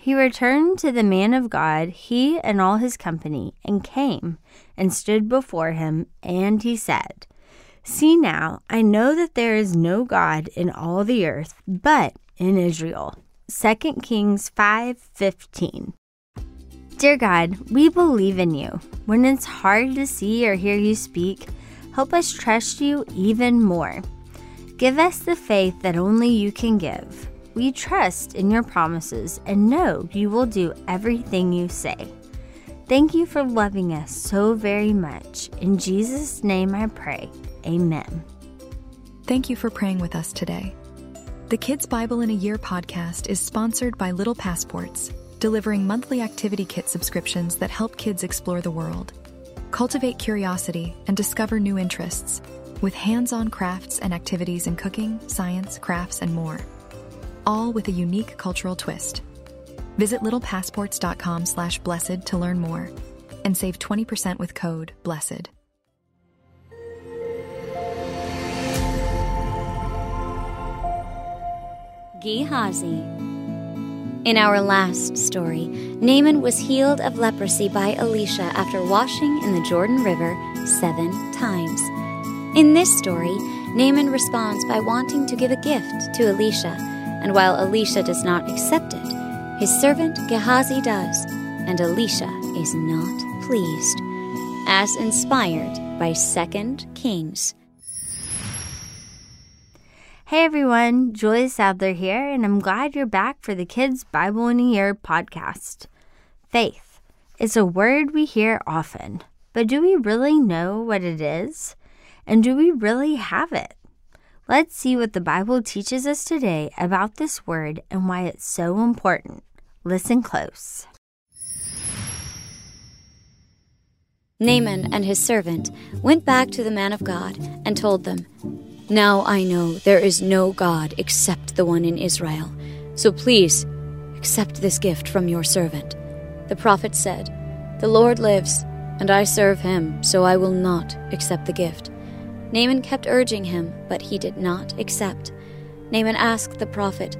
He returned to the man of God, he and all his company, and came and stood before him, and he said, See now, I know that there is no God in all the earth but in Israel. 2 Kings 5:15. Dear God, we believe in you. When it's hard to see or hear you speak, help us trust you even more. Give us the faith that only you can give. We trust in your promises and know you will do everything you say. Thank you for loving us so very much. In Jesus' name I pray. Amen. Thank you for praying with us today. The Kids Bible in a Year podcast is sponsored by Little Passports, delivering monthly activity kit subscriptions that help kids explore the world, cultivate curiosity, and discover new interests, with hands on crafts and activities in cooking, science, crafts, and more all with a unique cultural twist. Visit littlepassports.com slash blessed to learn more and save 20% with code BLESSED. Gehazi. In our last story, Naaman was healed of leprosy by Elisha after washing in the Jordan River seven times. In this story, Naaman responds by wanting to give a gift to Elisha and while Elisha does not accept it, his servant Gehazi does, and Elisha is not pleased, as inspired by 2 Kings. Hey everyone, Julia Sadler here, and I'm glad you're back for the Kids Bible in a Year podcast. Faith. It's a word we hear often, but do we really know what it is? And do we really have it? Let's see what the Bible teaches us today about this word and why it's so important. Listen close. Naaman and his servant went back to the man of God and told them, Now I know there is no God except the one in Israel. So please accept this gift from your servant. The prophet said, The Lord lives, and I serve him, so I will not accept the gift. Naaman kept urging him, but he did not accept. Naaman asked the prophet,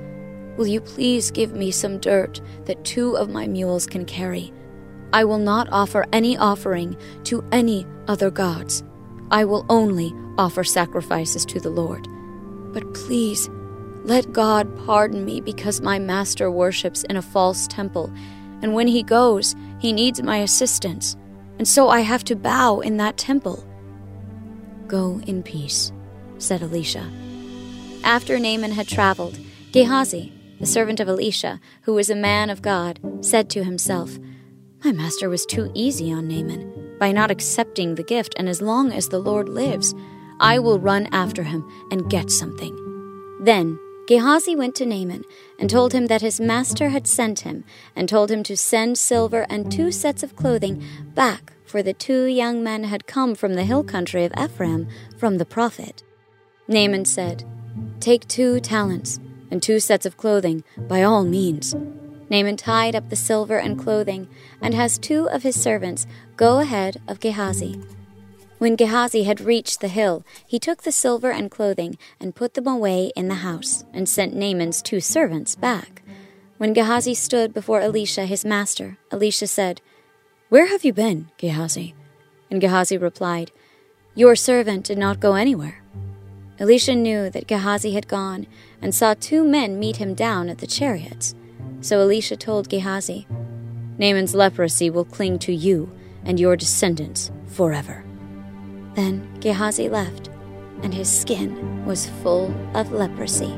Will you please give me some dirt that two of my mules can carry? I will not offer any offering to any other gods. I will only offer sacrifices to the Lord. But please, let God pardon me because my master worships in a false temple, and when he goes, he needs my assistance, and so I have to bow in that temple. Go in peace, said Elisha. After Naaman had traveled, Gehazi, the servant of Elisha, who was a man of God, said to himself, My master was too easy on Naaman by not accepting the gift, and as long as the Lord lives, I will run after him and get something. Then Gehazi went to Naaman and told him that his master had sent him, and told him to send silver and two sets of clothing back for the two young men had come from the hill country of Ephraim from the prophet. Naaman said, Take two talents and two sets of clothing, by all means. Naaman tied up the silver and clothing, and has two of his servants go ahead of Gehazi. When Gehazi had reached the hill, he took the silver and clothing and put them away in the house, and sent Naaman's two servants back. When Gehazi stood before Elisha his master, Elisha said, where have you been, Gehazi? And Gehazi replied, Your servant did not go anywhere. Elisha knew that Gehazi had gone, and saw two men meet him down at the chariots. So Elisha told Gehazi, Naaman's leprosy will cling to you and your descendants forever. Then Gehazi left, and his skin was full of leprosy.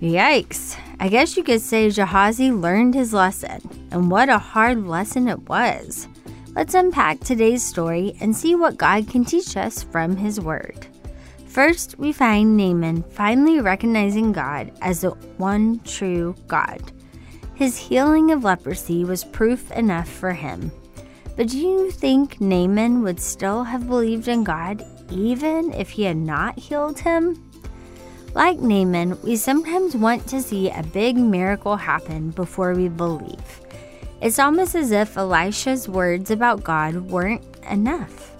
Yikes. I guess you could say Gehazi learned his lesson, and what a hard lesson it was. Let's unpack today's story and see what God can teach us from his word. First, we find Naaman finally recognizing God as the one true God. His healing of leprosy was proof enough for him. But do you think Naaman would still have believed in God even if he had not healed him? Like Naaman, we sometimes want to see a big miracle happen before we believe. It's almost as if Elisha's words about God weren't enough.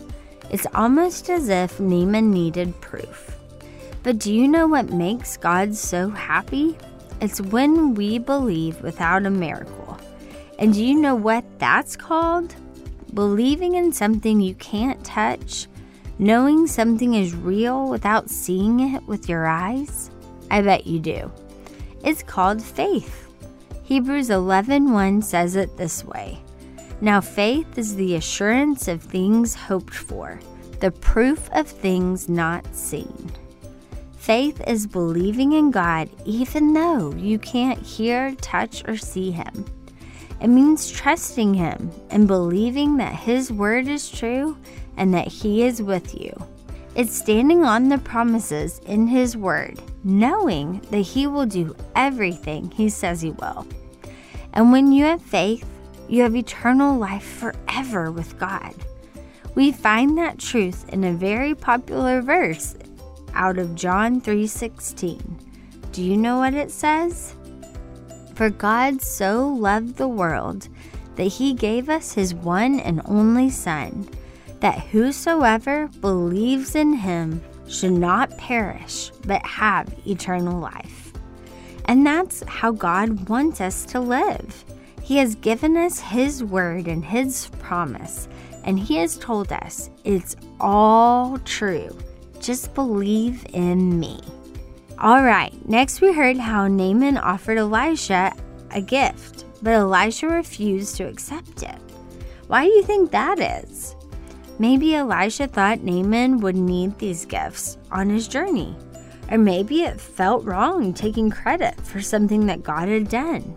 It's almost as if Naaman needed proof. But do you know what makes God so happy? It's when we believe without a miracle. And do you know what that's called? Believing in something you can't touch, knowing something is real without seeing it with your eyes? I bet you do. It's called faith. Hebrews 11:1 says it this way. Now faith is the assurance of things hoped for, the proof of things not seen. Faith is believing in God even though you can't hear, touch, or see Him. It means trusting Him and believing that His word is true and that He is with you. It's standing on the promises in His word, knowing that He will do everything He says He will. And when you have faith, you have eternal life forever with God. We find that truth in a very popular verse out of John 3:16. Do you know what it says? For God so loved the world that he gave us his one and only son, that whosoever believes in him should not perish but have eternal life. And that's how God wants us to live. He has given us His word and His promise, and He has told us it's all true. Just believe in me. All right, next we heard how Naaman offered Elisha a gift, but Elisha refused to accept it. Why do you think that is? Maybe Elisha thought Naaman would need these gifts on his journey. Or maybe it felt wrong taking credit for something that God had done.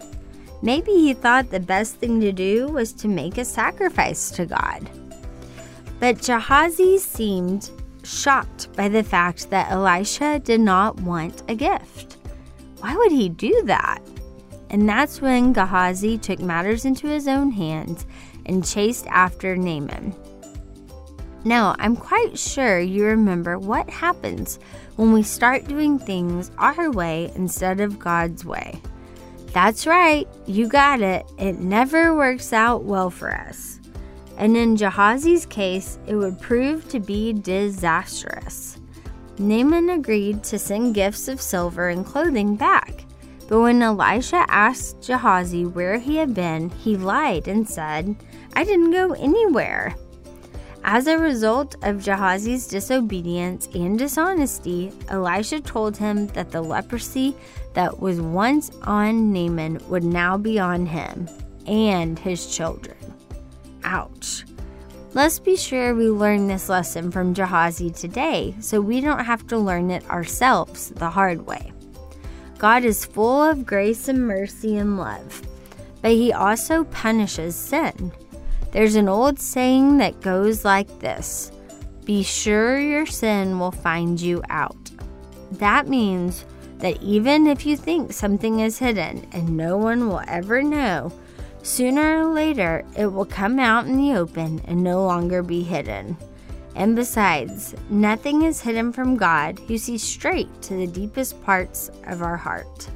Maybe he thought the best thing to do was to make a sacrifice to God. But Gehazi seemed shocked by the fact that Elisha did not want a gift. Why would he do that? And that's when Gehazi took matters into his own hands and chased after Naaman. Now, I'm quite sure you remember what happens when we start doing things our way instead of God's way. That's right, you got it. It never works out well for us and in Gehazi's case, it would prove to be disastrous. Naaman agreed to send gifts of silver and clothing back, but when Elisha asked Gehazi where he had been, he lied and said, I didn't go anywhere. As a result of Gehazi's disobedience and dishonesty, Elisha told him that the leprosy that was once on Naaman would now be on him and his children. Ouch. Let's be sure we learn this lesson from Gehazi today so we don't have to learn it ourselves the hard way. God is full of grace and mercy and love, but He also punishes sin. There's an old saying that goes like this Be sure your sin will find you out. That means that even if you think something is hidden and no one will ever know, Sooner or later, it will come out in the open and no longer be hidden. And besides, nothing is hidden from God who sees straight to the deepest parts of our heart.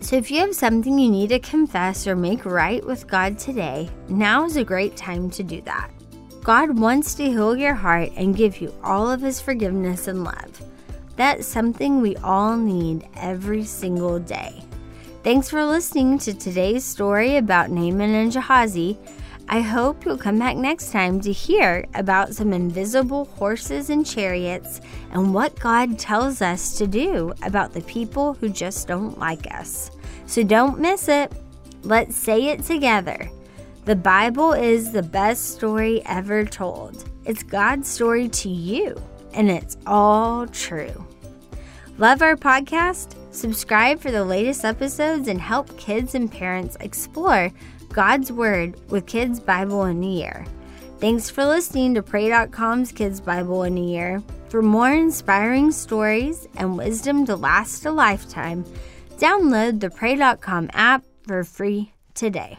So if you have something you need to confess or make right with God today, now is a great time to do that. God wants to heal your heart and give you all of His forgiveness and love. That's something we all need every single day. Thanks for listening to today's story about Naaman and Gehazi. I hope you'll come back next time to hear about some invisible horses and chariots and what God tells us to do about the people who just don't like us. So don't miss it. Let's say it together. The Bible is the best story ever told. It's God's story to you, and it's all true. Love our podcast? Subscribe for the latest episodes and help kids and parents explore God's Word with Kids Bible in a Year. Thanks for listening to Pray.com's Kids Bible in a Year. For more inspiring stories and wisdom to last a lifetime, download the Pray.com app for free today.